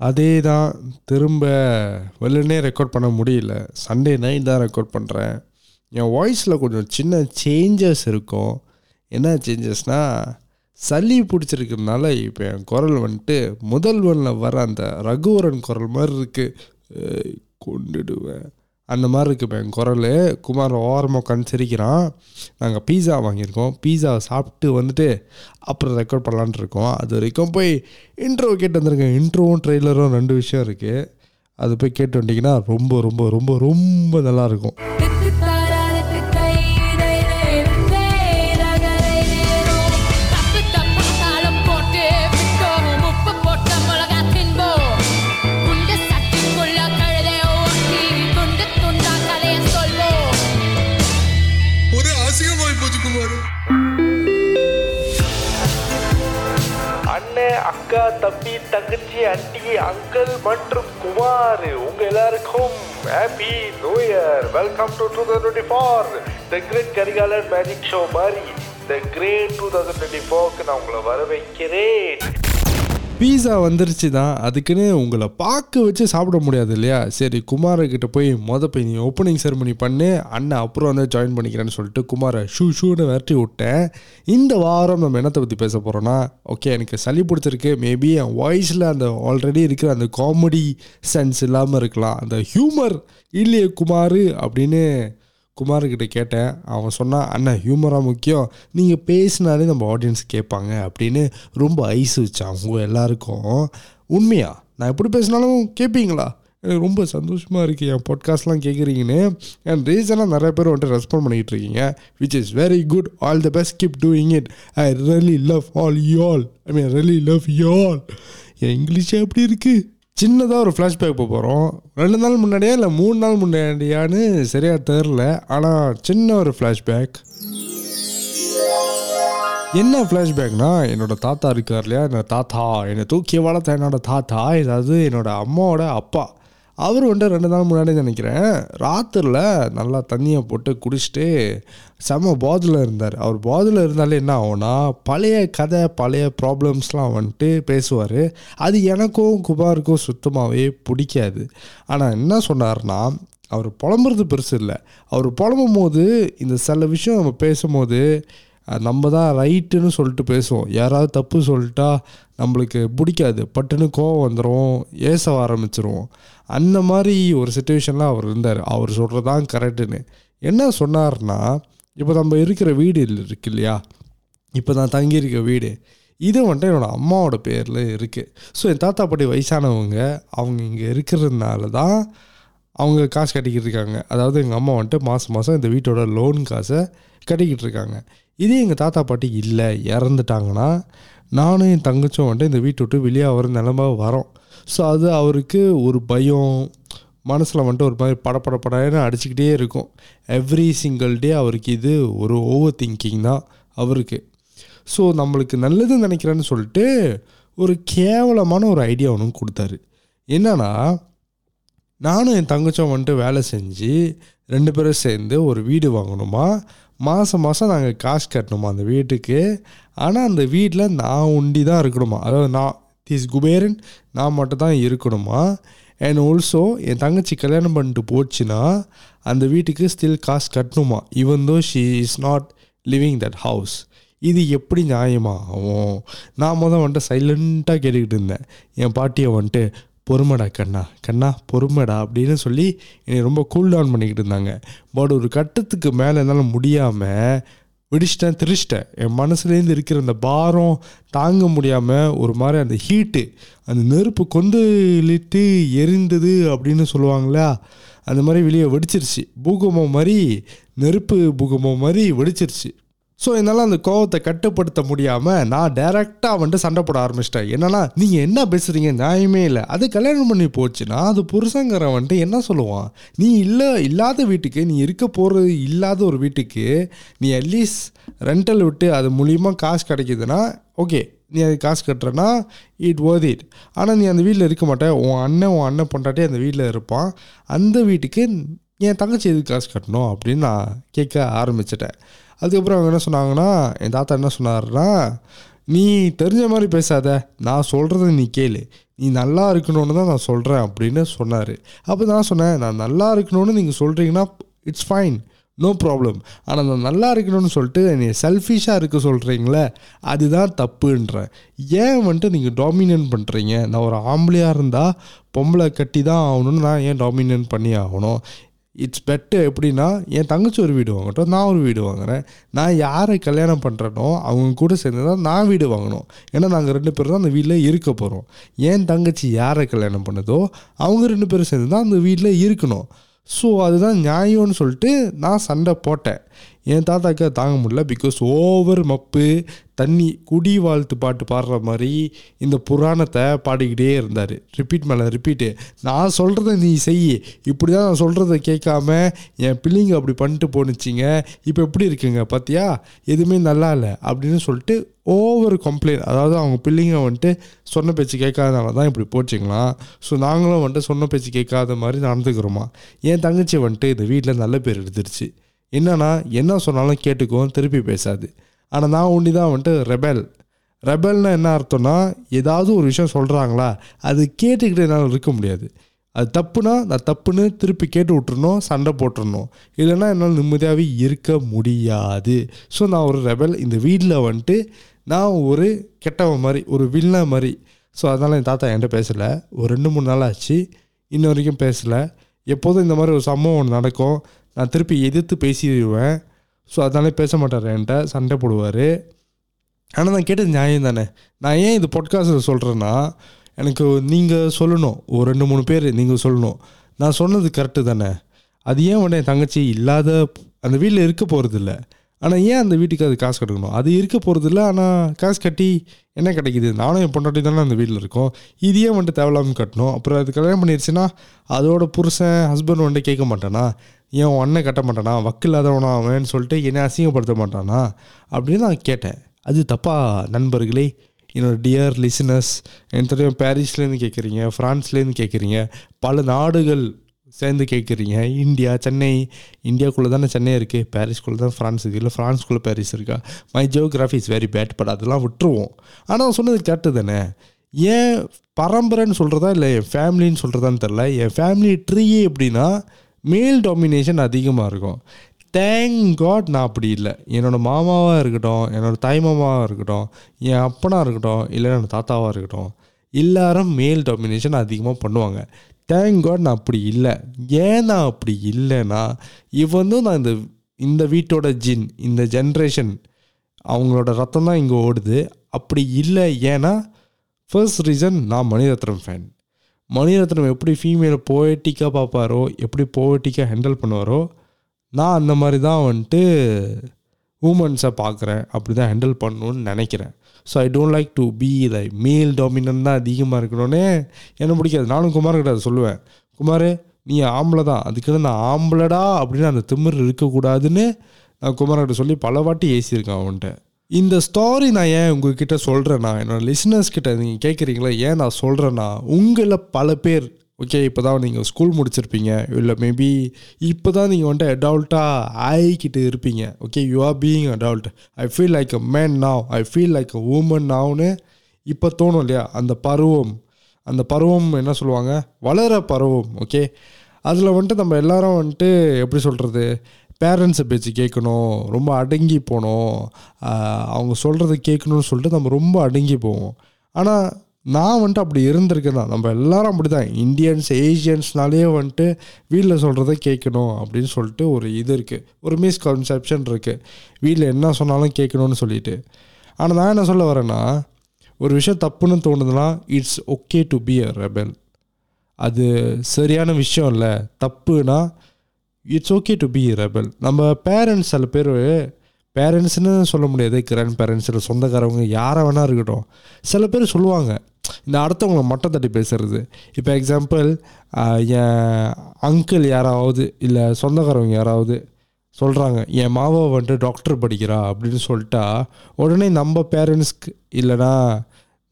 அதே தான் திரும்ப வெள்ளனே ரெக்கார்ட் பண்ண முடியல. சண்டே நைட் தான் ரெக்கார்ட் பண்ணுறேன் என் வாய்ஸில் கொஞ்சம் சின்ன சேஞ்சஸ் இருக்கும். என்ன சேஞ்சஸ்னால் சளி பிடிச்சிருக்கிறதுனால இப்போ என் குரல் வந்துட்டு முதல்வனில் வர அந்த ரகுவரன் குரல் மாதிரி இருக்குது கொண்டுடுவேன். அந்த மாதிரி இருக்குது இப்போ என் குரல். குமார் ஓரமாக உட்காந்து சிரிக்கிறான். நாங்கள் பீஸா வாங்கியிருக்கோம். பீஸாவை சாப்பிட்டு வந்துட்டு அப்புறம் ரெக்கார்ட் பண்ணலான்ட்டு இருக்கோம். அது வரைக்கும் போய் இன்ட்ரோ கேட்டு வந்திருக்கேன். இன்ட்ரோவும் ட்ரெய்லரும் ரெண்டு விஷயம் இருக்குது அது போய் கேட்டு வந்தீங்கன்னா ரொம்ப ரொம்ப ரொம்ப ரொம்ப நல்லாயிருக்கும் அக்கா தம்பி தங்கச்சி அண்டி அங்கிள் மற்றும் குமார் உங்க எல்லாருக்கும் happy new year welcome to two thousand twenty four the great Karikalan magic show மாதிரி the great two thousand twenty ஃபோர்க்கு நான் உங்களை வர வைக்கிறேன் பீஸா வந்துருச்சு தான் அதுக்குன்னு உங்களை பார்க்க வச்சு சாப்பிட முடியாது இல்லையா? சரி குமாரக்கிட்ட போய் மொதல் போய் நீ ஓப்பனிங் செரமனி பண்ணு அண்ணன் அப்புறம் வந்து ஜாயின் பண்ணிக்கிறேன்னு சொல்லிட்டு குமாரை ஷூ ஷூன்னு விரட்டி விட்டேன். இந்த வாரம் நம்ம என்னத்தை பற்றி பேச போகிறோன்னா ஓகே எனக்கு சளி பிடிச்சிருக்கு. மேபி என் வாய்ஸில் அந்த ஆல்ரெடி இருக்கிற அந்த காமெடி சென்ஸ் இல்லாமல் இருக்கலாம். அந்த ஹியூமர் இல்லையே குமார் அப்படின்னு குமார்கிட்ட கேட்டேன். அவன் சொன்னான் அண்ணன் ஹியூமராக முக்கியம். நீங்கள் பேசினாலே நம்ம ஆடியன்ஸ் கேட்பாங்க. அப்படின்னு ரொம்ப ஐஸ் வச்சான் உங்கள் எல்லாருக்கும். உண்மையா? நான் எப்படி பேசினாலும் கேட்பீங்களா எனக்கு ரொம்ப சந்தோஷமாக இருக்குது என் பாட்காஸ்ட்லாம் கேட்குறீங்கன்னு அண்ட் ரீசனாக நிறைய பேர் வந்துட்டு ரெஸ்பாண்ட் பண்ணிகிட்டு இருக்கீங்க. Which is very good all the best keep doing it I really love all you all I mean really love you all என் இங்கிலீஷே எப்படி இருக்குது சின்னதாக ஒரு ஃப்ளாஷ்பேக் போக போகிறோம் ரெண்டு நாள் முன்னாடியா இல்லை மூணு நாள் முன்னாடியான்னு சரியாக தெரில ஆனால் சின்ன ஒரு ஃப்ளாஷ்பேக் என்ன ஃப்ளாஷ்பேக்னா என்னோட தாத்தா இருக்கார் இல்லையா? என்னோட தாத்தா என்னை தூக்கி வளர்த்த என்னோட தாத்தா ஏதாவது என்னோடய அம்மாவோட அப்பா. அவர் வந்துட்டு ரெண்டு நாள் முன்னாடி நினைக்கிறேன் ராத்திரில் நல்லா தண்ணியை போட்டு குடிச்சிட்டு செம போதில் இருந்தார். அவர் போதில் இருந்தாலே என்ன ஆகும்னா பழைய கதை பழைய ப்ராப்ளம்ஸ்லாம் வந்துட்டு பேசுவார். அது எனக்கும் குபாருக்கும் சுத்தமாகவே பிடிக்காது. ஆனால் என்ன சொன்னார்னா அவர் புலம்புறது பெருசு இல்லை. அவர் புலம்பும் போது இந்த சில விஷயம் நம்ம பேசும்போது நம்ம தான் ரைட்டுன்னு சொல்லிட்டு பேசுவோம். யாராவது தப்பு சொல்லிட்டா நம்மளுக்கு பிடிக்காது. பட்டுன்னு கோவம் வந்துடும் ஏச ஆரம்பிச்சிருவோம். அந்த மாதிரி ஒரு சுச்சுவேஷனில் அவர் இருந்தார். அவர் சொல்கிறது தான் கரெக்டுன்னு என்ன சொன்னார்னா இப்போ நம்ம இருக்கிற வீடு இருக்கு இல்லையா? இப்போ நான் தங்கியிருக்க வீடு. இது வந்துட்டு என்னோடய அம்மாவோட பேரில் இருக்குது ஸோ என் தாத்தா பாட்டி வயசானவங்க அவங்க இங்கே இருக்கிறதுனால தான் அவங்க காசு கட்டிக்கிட்டு இருக்காங்க. அதாவது எங்கள் அம்மா வந்துட்டு மாதம் மாதம் இந்த வீட்டோட லோன் காசை கட்டிக்கிட்டு இருக்காங்க. இதே எங்கள் தாத்தா பாட்டி இல்லை இறந்துட்டாங்கன்னா நானும் என் தங்கச்சும் வந்துட்டு இந்த வீட்டை விட்டு வெளியே வர நிலமை வரோம். ஸோ அது அவருக்கு ஒரு பயம் மனசில் வந்துட்டு ஒரு மாதிரி படப்பட அடிச்சுக்கிட்டே இருக்கும். எவ்ரி சிங்கிள் டே அவருக்கு இது ஒரு ஓவர் திங்கிங் தான் அவருக்கு. ஸோ நம்மளுக்கு நல்லது நினைக்கிறேன்னு சொல்லிட்டு ஒரு கேவலமான ஒரு ஐடியா ஒன்று கொடுத்தாரு. என்னன்னா நானும் என் தங்கச்சும் வந்துட்டு வேலை செஞ்சு ரெண்டு பேரும் சேர்ந்து ஒரு வீடு வாங்கணுமா? மாதம் மாதம் நாங்கள் காசு கட்டணுமா அந்த வீட்டுக்கு? ஆனால் அந்த வீட்டில் நான் உண்டி தான் இருக்கணுமா? அதாவது நான் திஸ் குபேரன் நான் மட்டும் தான் இருக்கணுமா? அண்ட் ஆல்சோ என் தங்கச்சி கல்யாணம் பண்ணிட்டு போச்சுன்னா அந்த வீட்டுக்கு ஸ்டில் காசு கட்டணுமா? Even though she is not living that house இது எப்படி நியாயமாகும்? நான் முதல் வந்துட்டு சைலண்ட்டாக கேட்டுக்கிட்டு இருந்தேன். என் பாட்டியை வந்துட்டு பொறுமைடா கண்ணா கண்ணா பொறுமைடா அப்படின்னு சொல்லி என்னை ரொம்ப கூல் டவுன் பண்ணிக்கிட்டு இருந்தாங்க. பட் ஒரு கட்டத்துக்கு மேலே என்னால் முடியாமல் விடிச்சிட்டேன் திரிச்சிட்டேன். என் மனசுலேருந்து இருக்கிற அந்த பாரம் தாங்க முடியாமல் ஒரு மாதிரி அந்த ஹீட்டு அந்த நெருப்பு கொந்தளிட்டு எரிந்தது அப்படின்னு சொல்லுவாங்களா? அந்த மாதிரி வெளியே வெடிச்சிருச்சு. பூகம்பம் மாதிரி நெருப்பு பூகம்பம் மாதிரி வெடிச்சிருச்சு. ஸோ என்னால் அந்த கோவத்தை கட்டுப்படுத்த முடியாமல் நான் டைரெக்டாக வந்துட்டு சண்டை போட ஆரம்பிச்சிட்டேன். என்னன்னா நீங்கள் என்ன பேசுகிறீங்க நியாயமே இல்லை. அது கல்யாணம் பண்ணி போச்சுன்னா அது புருஷங்கிற வந்துட்டு என்ன சொல்லுவான்? நீ இல்லை இல்லாத வீட்டுக்கு நீ இருக்க போகிறது இல்லாத ஒரு வீட்டுக்கு நீ அட்லீஸ்ட் ரெண்டல் விட்டு அது மூலியமாக காசு கிடைக்குதுன்னா ஓகே நீ அது காசு கட்டுறனா இட் worth இட் ஆனால் நீ அந்த வீட்டில் இருக்க மாட்டே. உன் அண்ணன் உன் அண்ணன் பொண்டாட்டி அந்த வீட்டில் இருப்பான். அந்த வீட்டுக்கு என் தங்கச்சி எதுக்கு காசு கட்டணும் அப்படின்னு நான் கேட்க ஆரம்பிச்சிட்டேன். அதுக்கப்புறம் அவங்க என்ன சொன்னாங்கன்னா என் தாத்தா என்ன சொன்னார்னா நீ தெரிஞ்ச மாதிரி பேசாத. நான் சொல்கிறத நீ கேளு. நீ நல்லா இருக்கணும்னு தான் நான் சொல்கிறேன் அப்படின்னு சொன்னார். அப்போ நான் சொன்னேன் நான் நல்லா இருக்கணும்னு நீங்கள் சொல்கிறீங்கன்னா இட்ஸ் ஃபைன் நோ ப்ராப்ளம் ஆனால் நான் நல்லா இருக்கணும்னு சொல்லிட்டு என்னை செல்ஃபிஷாக இருக்க சொல்கிறீங்களே அதுதான் தப்புன்றேன். ஏன் வந்துட்டு நீங்கள் டாமினேட் பண்ணுறீங்க நான் ஒரு ஆம்பளையாக இருந்தால் பொம்பளை கட்டி தான் ஆகணும்னு நான் ஏன் டாமினேட் பண்ணி ஆகணும்? இட்ஸ் பெட்டு எப்படின்னா என் தங்கச்சி ஒரு வீடு வாங்கட்டும் நான் ஒரு வீடு வாங்குறேன். நான் யாரை கல்யாணம் பண்ணுறனோ அவங்க கூட சேர்ந்து தான் நான் வீடு வாங்கணும். ஏன்னா நாங்கள் ரெண்டு பேரும் தான் அந்த வீட்டில் இருக்க போகிறோம் என் தங்கச்சி யாரை கல்யாணம் பண்ணுதோ அவங்க ரெண்டு பேரும் சேர்ந்து தான் அந்த வீட்டில் இருக்கணும். ஸோ அதுதான் நியாயம்னு சொல்லிட்டு நான் சண்டை போட்டேன். என் தாத்தாக்கு தாங்க முடியல பிகாஸ் ஓவர் மப்பு தண்ணி குடி வாழ்த்து பாட்டு பாடுற மாதிரி இந்த புராணத்தை பாடிக்கிட்டே இருந்தார். ரிப்பீட் மேலே ரிப்பீட்டு நான் சொல்கிறத நீ செய். இப்படி தான் நான் சொல்கிறத கேட்காம என் பிள்ளைங்க அப்படி பண்ணிட்டு போணுச்சிங்க. இப்போ எப்படி இருக்குங்க? பார்த்தியா எதுவுமே நல்லா இல்லை அப்படின்னு சொல்லிட்டு ஓவர் கம்ப்ளைண்ட் அதாவது அவங்க பிள்ளைங்க வந்துட்டு சொன்ன பேச்சு கேட்காதனால தான் இப்படி போச்சுங்களாம் ஸோ நாங்களும் வந்துட்டு சொன்ன பேச்சு கேட்காத மாதிரி நடந்துக்கிறோமா? என் தங்கச்சி வந்துட்டு இந்த வீட்டில் நல்ல பேர் எடுத்துருச்சு. என்னன்னா என்ன சொன்னாலும் கேட்டுக்கும் திருப்பி பேசாது. ஆனால் நான் ஒண்டி தான் வந்துட்டு ரெபல் ரெபல்னா என்ன அர்த்தம்னா ஏதாவது ஒரு விஷயம் சொல்கிறாங்களா அது கேட்டுக்கிட்டு என்னால் இருக்க முடியாது. அது தப்புனா நான் தப்புன்னு திருப்பி கேட்டு விட்டுருணும் சண்டை போட்டுறணும். இல்லைன்னா என்னால் நிம்மதியாகவே இருக்க முடியாது. ஸோ நான் ஒரு ரெபல் இந்த வீட்டில் வந்துட்டு நான் ஒரு கெட்டவன் மாதிரி ஒரு வில்ல மாதிரி. ஸோ அதனால் என் தாத்தா என்கிட்ட பேசலை. ஒரு ரெண்டு மூணு நாள் ஆச்சு. இன்ன வரைக்கும் பேசலை. எப்போதும் இந்த மாதிரி ஒரு சம்பவம் ஒன்று நடக்கும். நான் திருப்பி எதிர்த்து பேசிடுவேன். ஸோ அதனால பேச மாட்டார். என்கிட்ட சண்டை போடுவார். ஆனால் நான் கேட்டது நியாயம் தானே நான் ஏன் இது பொட்காஸ்ட்டில் சொல்கிறேன்னா எனக்கு நீங்கள் சொல்லணும். ஒரு ரெண்டு மூணு பேர் நீங்கள் சொல்லணும். நான் சொன்னது கரெக்டு தானே? அது ஏன் உடனே என் தங்கச்சி இல்லாத அந்த வீட்டில் இருக்க போகிறதில்ல ஆனால் ஏன் அந்த வீட்டுக்கு அது காசு கட்டணும்? அது இருக்க போகிறதில்ல ஆனால் காசு கட்டி என்ன கிடைக்குது? நானும் என் பொண்டாட்டி தானே அந்த வீட்டில் இருக்கோம். இது ஏன் வந்துட்டு தேவையில்லாமல் கட்டணும்? அப்புறம் அது கல்யாணம் பண்ணிடுச்சுன்னா அதோட புருஷன் ஹஸ்பண்ட் வந்துட்டு கேட்க மாட்டானா? ஏன் உன் அண்ணன் கட்ட மாட்டானா? வக்கு இல்லாதவனா அவன் சொல்லிட்டு என்னை அசிங்கப்படுத்த மாட்டானா? அப்படின்னு நான் கேட்டேன். அது தப்பா நண்பர்களே? என்னோட டியர் லிசனர்ஸ் எனக்கு பாரிஸ்லேருந்து கேட்குறீங்க ஃப்ரான்ஸ்லேருந்து கேட்குறீங்க பல நாடுகள் சேர்ந்து கேட்குறீங்க. இந்தியா சென்னை இந்தியாக்குள்ளே தானே சென்னை இருக்குது பாரிஸ்குள்ளே தான் ஃப்ரான்ஸ் இருக்குது இல்லை ஃப்ரான்ஸ்குள்ளே பாரிஸ் இருக்கா? My geography is very bad but அதெல்லாம் விட்டுருவோம். ஆனால் சொன்னது கேட்டு தானே? ஏன் பரம்பரைன்னு சொல்கிறதா இல்லை என் ஃபேமிலின்னு சொல்கிறதான்னு தெரில என் ஃபேமிலி ட்ரீயே எப்படின்னா மேல் டாமினேஷன் அதிகமாக இருக்கும். தேங்க் காட் நான் அப்படி இல்லை. என்னோடய மாமாவாக இருக்கட்டும் என்னோடய தாய் மாமாவாக இருக்கட்டும் என் அப்பனாக இருக்கட்டும் இல்லை என்னோடய தாத்தாவாக இருக்கட்டும் எல்லாரும் மேல் டாமினேஷன் அதிகமாக பண்ணுவாங்க. தேங்க் காட் நான் அப்படி இல்லை. ஏன் நான் அப்படி இல்லைன்னா இவனும் நான் இந்த இந்த வீட்டோட ஜின் இந்த ஜென்ரேஷன் அவங்களோட ரத்தம் தான் இங்கே ஓடுது. அப்படி இல்லை. ஏன்னா ஃபர்ஸ்ட் ரீசன் நான் மணிரத்னம் ஃபேன் மணிரத்னம் எப்படி ஃபீமேலை போய்ட்டிக்காக பார்ப்பாரோ எப்படி போய்ட்டிக்காக ஹேண்டில் பண்ணுவாரோ நான் அந்த மாதிரி தான் வந்துட்டு உமன்ஸை பார்க்குறேன். அப்படி தான் ஹேண்டில் பண்ணணும்னு நினைக்கிறேன். So I don't like to be lie male dominant தான் அதிகமாக இருக்கணும்னே எனக்கு பிடிக்காது. நானும் குமார் கிட்ட சொல்லுவேன். குமார் நீ ஆம்பளை தான். அதுக்கு நான் ஆம்பளடா அப்படின்னு அந்த திமிர் இருக்கக்கூடாதுன்னு நான் குமார்கிட்ட சொல்லி பல வாட்டி ஏசியிருக்கேன் அவன்கிட்ட. இந்த ஸ்டாரி நான் ஏன் உங்ககிட்ட சொல்கிறேன்னா என்னோடய லிசனர்ஸ் கிட்ட நீங்கள் கேட்குறீங்களா ஏன் நான் சொல்கிறேன்னா உங்களில் பல பேர் ஓகே இப்போ தான் நீங்கள் ஸ்கூல் முடிச்சிருப்பீங்க. இல்லை மேபி இப்போ தான் நீங்கள் வந்துட்டு அடால்ட்டாக ஆகிக்கிட்டு இருப்பீங்க. Okay you are being adult I feel like a man now I feel like a woman நாவ்னு இப்போ தோணும் இல்லையா? அந்த பருவம். அந்த பருவம் என்ன சொல்லுவாங்க? வளர பருவம் ஓகே அதில் வந்துட்டு நம்ம எல்லாரும் வந்துட்டு எப்படி சொல்கிறது பேரண்ட்ஸை பேச்சு கேட்கணும் ரொம்ப அடங்கி போகணும் அவங்க சொல்கிறத கேட்கணும்னு சொல்லிட்டு நம்ம ரொம்ப அடங்கி போவோம். ஆனால் நான் வந்துட்டு அப்படி இருந்திருக்கேன் தான். நம்ம எல்லாரும் அப்படி தான் இந்தியன்ஸ் ஏஷியன்ஸ்னாலே வந்துட்டு வீட்டில் சொல்கிறத கேட்கணும் அப்படின்னு சொல்லிட்டு ஒரு இது இருக்குது ஒரு மிஸ்கன்செப்ஷன் இருக்குது வீட்டில் என்ன சொன்னாலும் கேட்கணும்னு சொல்லிட்டு. ஆனால் நான் என்ன சொல்ல வரேன்னா ஒரு விஷயம் தப்புன்னு தோணுதுன்னா it's okay to be a rebel அது சரியான விஷயம் இல்லை. தப்புனா it's okay to be rebel நம்ம பேரண்ட்ஸ் சில பேர் பேரண்ட்ஸ்னு சொல்ல முடியாது கிராண்ட் பேரண்ட்ஸ் இல்லை சொந்தக்காரவங்க யாரை வேணா இருக்கட்டும். சில பேர் சொல்லுவாங்க இந்த அடுத்தவங்களை மட்டம் தட்டி பேசுறது. இப்போ எக்ஸாம்பிள் என் அங்கிள் யாராவது இல்லை சொந்தக்காரவங்க யாராவது சொல்கிறாங்க என் மாவை வந்துட்டு டாக்டர் படிக்கிறா அப்படின்னு சொல்லிட்டா உடனே நம்ம பேரண்ட்ஸ்க்கு இல்லைனா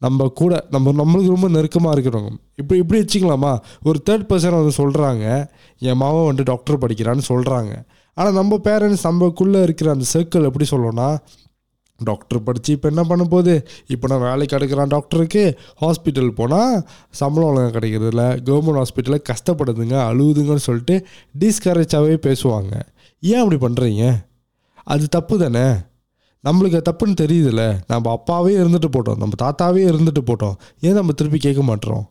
நம்ம கூட நம்ம நம்மளுக்கு ரொம்ப நெருக்கமாக இருக்கிறவங்க. இப்படி இப்படி வச்சுக்கலாமா? ஒரு தேர்ட் பர்சன் வந்து சொல்கிறாங்க என் மாவை வந்துட்டு டாக்டர் படிக்கிறான்னு சொல்கிறாங்க ஆனால் நம்ம பேரண்ட்ஸ் நம்மக்குள்ளே இருக்கிற அந்த சர்க்கிள் எப்படி சொல்லணும்னா டாக்டர் படித்து இப்போ என்ன பண்ண போகுது? இப்போ நான் வேலைக்கு எடுக்கிறான் டாக்டருக்கு ஹாஸ்பிட்டல் போனால் சம்பளம் ஒழுங்காக கிடைக்கிறது இல்லை கவர்மெண்ட் ஹாஸ்பிட்டலில் கஷ்டப்படுதுங்க அழுகுதுங்கன்னு சொல்லிட்டு டிஸ்கரேஜாகவே பேசுவாங்க. ஏன் அப்படி பண்ணுறீங்க அது தப்பு தானே? நம்மளுக்கு தப்புன்னு தெரியுதுல்ல. நம்ம அப்பாவே இருந்துட்டு போட்டோம். நம்ம தாத்தாவே இருந்துட்டு போட்டோம். ஏன் நம்ம திருப்பி கேட்க மாட்டோம்?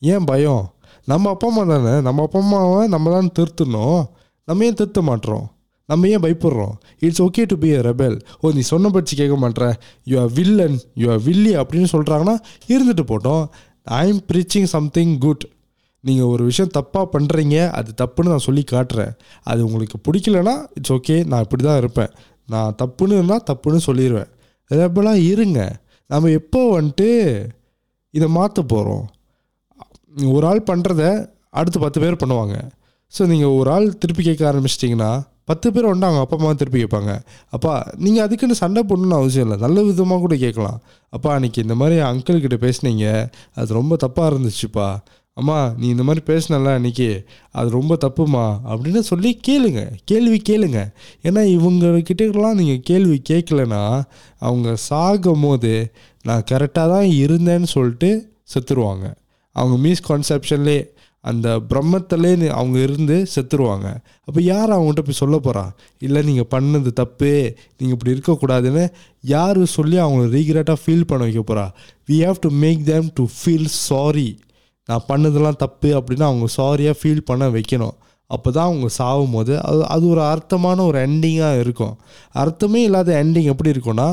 ஏன் பயம்? நம்ம அப்பா அம்மா தானே. நம்ம அப்பா அம்மாவை நம்ம தான் திருத்தணும். நம்ம ஏன் திருத்த மாட்டோம்? நம்ம ஏன் பயப்படுறோம்? It's okay to be a rebel oh நீ சொன்ன படிச்சு கேட்க மாட்ற you are villain you are வில்லி அப்படின்னு சொல்கிறாங்கன்னா இருந்துட்டு போட்டோம். I am preaching something good நீங்கள் ஒரு விஷயம் தப்பாக பண்ணுறீங்க அது தப்புன்னு நான் சொல்லி காட்டுறேன். அது உங்களுக்கு பிடிக்கலனா இட்ஸ் ஓகே நான் இப்படி தான் இருப்பேன். நான் தப்புன்னு இருந்தால் தப்புன்னு சொல்லிடுவேன் ரெபலாக இருங்க. நம்ம எப்போ வந்துட்டு இதை மாற்ற போகிறோம் ஒரு ஆள் பண்ணுறத அடுத்து பத்து பேர் பண்ணுவாங்க. ஸோ நீங்கள் ஒரு ஆள் திருப்பி கேட்க ஆரம்பிச்சிட்டிங்கன்னா பத்து பேர் வந்து அவங்க அப்பா அம்மா திருப்பி கேட்பாங்க. அப்பா நீங்கள் அதுக்குன்னு சண்டை போடணும்னு அவசியம் இல்லை. நல்ல விதமாக கூட கேட்கலாம். அப்பா அன்றைக்கி இந்த மாதிரி அங்கிள்கிட்ட பேசுனீங்க. அது ரொம்ப தப்பாக இருந்துச்சுப்பா. அம்மா நீ இந்த மாதிரி பேசினல அன்றைக்கி அது ரொம்ப தப்புமா? அப்படின்னு சொல்லி கேளுங்க. கேள்வி கேளுங்க. ஏன்னா இவங்கக்கிட்டலாம் நீங்கள் கேள்வி கேட்கலன்னா அவங்க சாகும் போது நான் கரெக்டாக தான் இருந்தேன்னு சொல்லிட்டு செத்துருவாங்க. அவங்க மிஸ்கான்செப்ஷன்லே அந்த பிரம்மத்திலே அவங்க இருந்து செத்துருவாங்க. அப்போ யார் அவங்ககிட்ட போய் சொல்ல போகிறா இல்லை நீங்கள் பண்ணது தப்பு நீங்கள் இப்படி இருக்கக்கூடாதுன்னு யார் சொல்லி அவங்கள ரீக்ரெட்டாக ஃபீல் பண்ண வைக்க போகிறா we have to make them to feel sorry நான் பண்ணதெல்லாம் தப்பு அப்படின்னு அவங்க சாரியாக ஃபீல் பண்ண வைக்கணும். அப்போ தான் அவங்க சாகும் போது அது அது ஒரு அர்த்தமான ஒரு எண்டிங்காக இருக்கும். அர்த்தமே இல்லாத எண்டிங் எப்படி இருக்கும்னா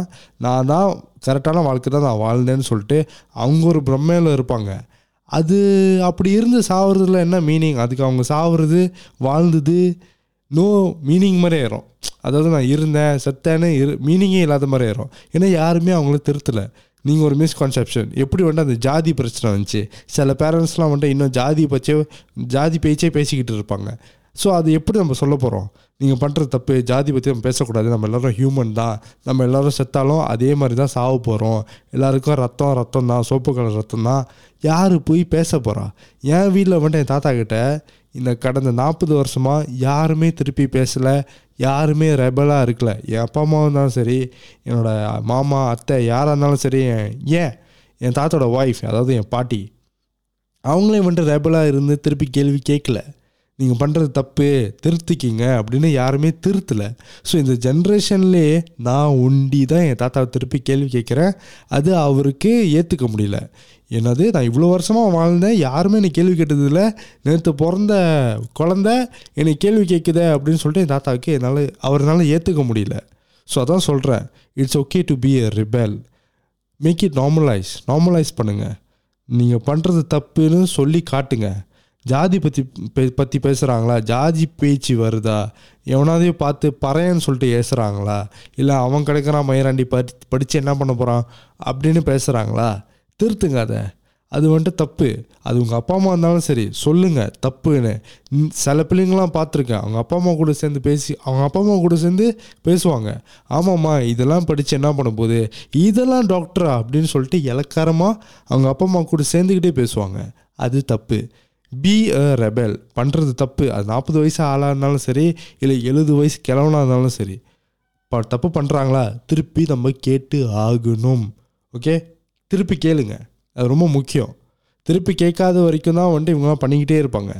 நான் தான் கரெக்டான வாழ்க்கை தான் நான் வாழ்ந்தேன்னு சொல்லிட்டு அவங்க ஒரு பிரம்மையில் இருப்பாங்க. அது அப்படி இருந்து சாவறதுல என்ன மீனிங் அதுக்கு அவங்க சாவுறது வாழ்ந்தது நோ மீனிங் மாதிரி ஆயிரும். அதாவது நான் இருந்தேன் செத்தேன்னு இரு மீனிங்கே இல்லாத மாதிரி ஆயிரும். ஏன்னா யாருமே அவங்கள திருத்தலை. நீங்கள் ஒரு மிஸ்கான்செப்ஷன் எப்படி வந்துட்டு அந்த ஜாதி பிரச்சனை வந்துச்சு? சில பேரண்ட்ஸ்லாம் வந்துட்டு இன்னும் ஜாதி பச்சே ஜாதி பேச்சே பேசிக்கிட்டு இருப்பாங்க. ஸோ அது எப்படி நம்ம சொல்ல போகிறோம் நீங்கள் பண்ணுற தப்பு ஜாதி பற்றி நம்ம பேசக்கூடாது. நம்ம எல்லாரும் ஹியூமன் தான். நம்ம எல்லோரும் செத்தாலும் அதே மாதிரி தான் சாவு போகிறோம் எல்லாருக்கும் ரத்தம் ரத்தம் தான் சோப்பு கலர் ரத்தம் தான் யார் போய் பேச போகிறா என் வீட்டில் வந்துட்டு என் தாத்தா கிட்ட இந்த கடந்த நாற்பது வருஷமாக யாருமே திருப்பி பேசலை யாருமே ரெபலாக இருக்கல. என் அப்பா அம்மாவும் இருந்தாலும் சரி என்னோட மாமா அத்தை யாராக இருந்தாலும் சரி ஏன்? என் தாத்தோட ஒய்ஃப் அதாவது என் பாட்டி அவங்களே வந்துட்டு ரெபலாக இருந்து திருப்பி கேள்வி கேட்கல. நீங்கள் பண்ணுறது தப்பு திருத்திக்கிங்க அப்படின்னு யாருமே திருத்தலை. ஸோ இந்த ஜென்ரேஷன்லேயே நான் உண்டி தான் என் தாத்தாவை திருப்பி கேள்வி கேட்குறேன். அது அவருக்கு ஏற்றுக்க முடியல. என்னது நான் இவ்வளோ வருஷமாக வாழ்ந்தேன் யாருமே என்னை கேள்வி கேட்டதில்ல. நேற்று பிறந்த குழந்த என்னை கேள்வி கேட்குதே அப்படின்னு சொல்லிட்டு என் தாத்தாவுக்கு என்னால் அவரால் ஏற்றுக்க முடியல. ஸோ அதான் சொல்கிறேன் it's okay to be a rebel make it normalise normalise பண்ணுங்கள் நீங்கள் பண்ணுறது தப்புன்னு சொல்லி காட்டுங்க. ஜாதி பற்றி பற்றி பேசுகிறாங்களா ஜாதி பேச்சு வருதா? எவனாதையும் பார்த்து பறையன்னு சொல்லிட்டு ஏசுகிறாங்களா இல்லை அவன் கிடைக்கிறான் மயிராண்டி படி படித்து என்ன பண்ண போகிறான் அப்படின்னு பேசுகிறாங்களா திருத்துங்க அதை அது வந்துட்டு தப்பு. அது உங்கள் அப்பா அம்மா இருந்தாலும் சரி சொல்லுங்கள் தப்புன்னு. சில பிள்ளைங்களாம் பார்த்துருக்கேன். அவங்க அப்பா அம்மா கூட சேர்ந்து பேசி அவங்க அப்பா அம்மா கூட சேர்ந்து பேசுவாங்க. ஆமாம்மா இதெல்லாம் படித்து என்ன பண்ண போகுது? இதெல்லாம் டாக்டரா? அப்படின்னு சொல்லிட்டு இலக்காரமாக அவங்க அப்பா அம்மா கூட சேர்ந்துக்கிட்டே பேசுவாங்க. அது தப்பு. பி அ ரெபல் பண்ணுறது தப்பு. அது நாற்பது வயசு ஆளாக இருந்தாலும் சரி இல்லை எழுபது வயசு கிழவனாக இருந்தாலும் சரி. ப தப்பு பண்ணுறாங்களா திருப்பி நம்ம கேட்டு ஆகணும். ஓகே? திருப்பி கேளுங்க. அது ரொம்ப முக்கியம். திருப்பி கேட்காத வரைக்கும் தான் வந்துட்டு இவங்கலாம் பண்ணிக்கிட்டே இருப்பாங்க.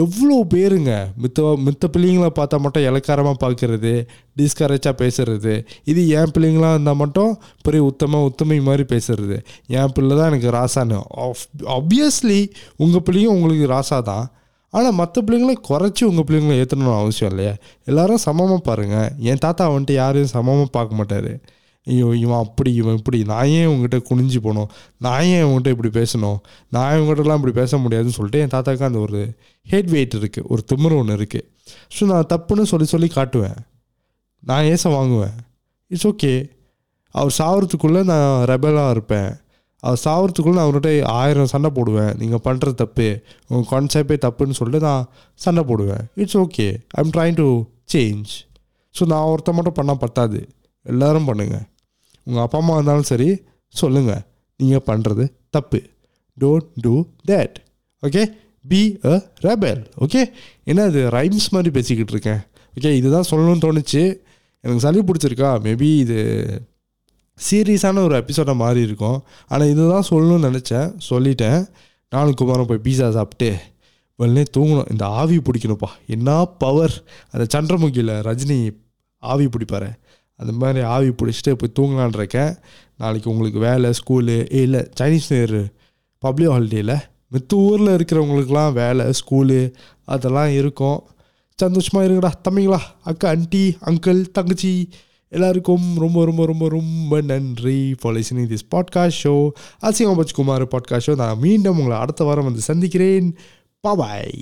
எவ்வளோ பேருங்க மித்த மித்த பிள்ளைங்களை பார்த்தா மட்டும் இலக்காரமாக பார்க்குறது டிஸ்கரேஜாக பேசுகிறது இது என் பிள்ளைங்களாக இருந்தால் மட்டும் பெரிய உத்தம உத்தமை மாதிரி பேசுறது. என் பிள்ளை தான் எனக்கு ராசான்னு. ஆப்வியஸ்லி உங்கள் பிள்ளையும் உங்களுக்கு ராசா தான். ஆனால் மற்ற பிள்ளைங்களை குறைச்சி உங்கள் பிள்ளைங்களை ஏற்றணும்னு அவசியம் இல்லையா? எல்லாரும் சமமாக பாருங்கள் என் தாத்தா வந்துட்டு யாரையும் சமமாக பார்க்க மாட்டார். ஐயோ இவன் அப்படி இவன் இப்படி. நான் ஏன் உங்ககிட்ட குனிஞ்சு போகணும் நான் ஏன் உங்ககிட்ட இப்படி பேசணும்? நான் இவங்ககிட்டலாம் இப்படி பேச முடியாதுன்னு சொல்லிட்டு என் தாத்தாக்கு அந்த ஒரு ஹெட் வெயிட் இருக்குது ஒரு திமிரு ஒன்று இருக்குது ஸோ நான் தப்புன்னு சொல்லி சொல்லி காட்டுவேன். நான் ஏச வாங்குவேன். இட்ஸ் ஓகே அவர் சாவறதுக்குள்ளே நான் ரெபலாக இருப்பேன். அவர் சாவறதுக்குள்ளே நான் அவர்கிட்ட ஆயிரம் சண்டை போடுவேன். நீங்கள் பண்ணுற தப்பு. உங்கள் கான்செப்டே தப்புன்னு சொல்லிட்டு நான் சண்டை போடுவேன். It's okay I am trying to change so நான் ஒருத்த மட்டும் பண்ணால் பத்தாது. எல்லோரும் பண்ணுங்கள் உங்கள் அப்பா அம்மா இருந்தாலும் சரி சொல்லுங்கள் நீங்கள் பண்ணுறது தப்பு. Don't do that okay be a rebel okay என்ன இது ரைம்ஸ் மாதிரி பேசிக்கிட்டு இருக்கேன். ஓகே இதுதான் சொல்லணும்னு தோணுச்சு. எனக்கு சளி பிடிச்சிருக்கா. மேபி இது சீரியஸான ஒரு எபிசோட மாறி இருக்கும். ஆனால் இதுதான் சொல்லணும்னு நினச்சேன். சொல்லிட்டேன். நானும் குமாரம் போய் பீஸா சாப்பிட்டு உடனே தூங்கணும். இந்த ஆவி பிடிக்கணும்ப்பா. என்ன பவர் அந்த சந்திரமுகியில் ரஜினி ஆவி பிடிப்பாரு. அந்த மாதிரி ஆவி பிடிச்சிட்டு போய் தூங்கலான் இருக்கேன். நாளைக்கு உங்களுக்கு வேலை ஸ்கூலு இல்லை சைனீஸ் நியூ பப்ளிக் ஹாலிடேயில் மித்த ஊரில் இருக்கிறவங்களுக்குலாம் வேலை ஸ்கூலு அதெல்லாம் இருக்கும். சந்தோஷமாக இருக்குடா தம்பிங்களா அக்கா ஆண்டி அங்கிள் தங்கச்சி எல்லாருக்கும் ரொம்ப ரொம்ப ரொம்ப ரொம்ப நன்றி for listening this podcast show அசிங்கம் பச்சுக்குமார் பாட்காஸ்ட் ஷோ நான் மீண்டும் உங்களை அடுத்த வாரம் வந்து சந்திக்கிறேன். பாபாய்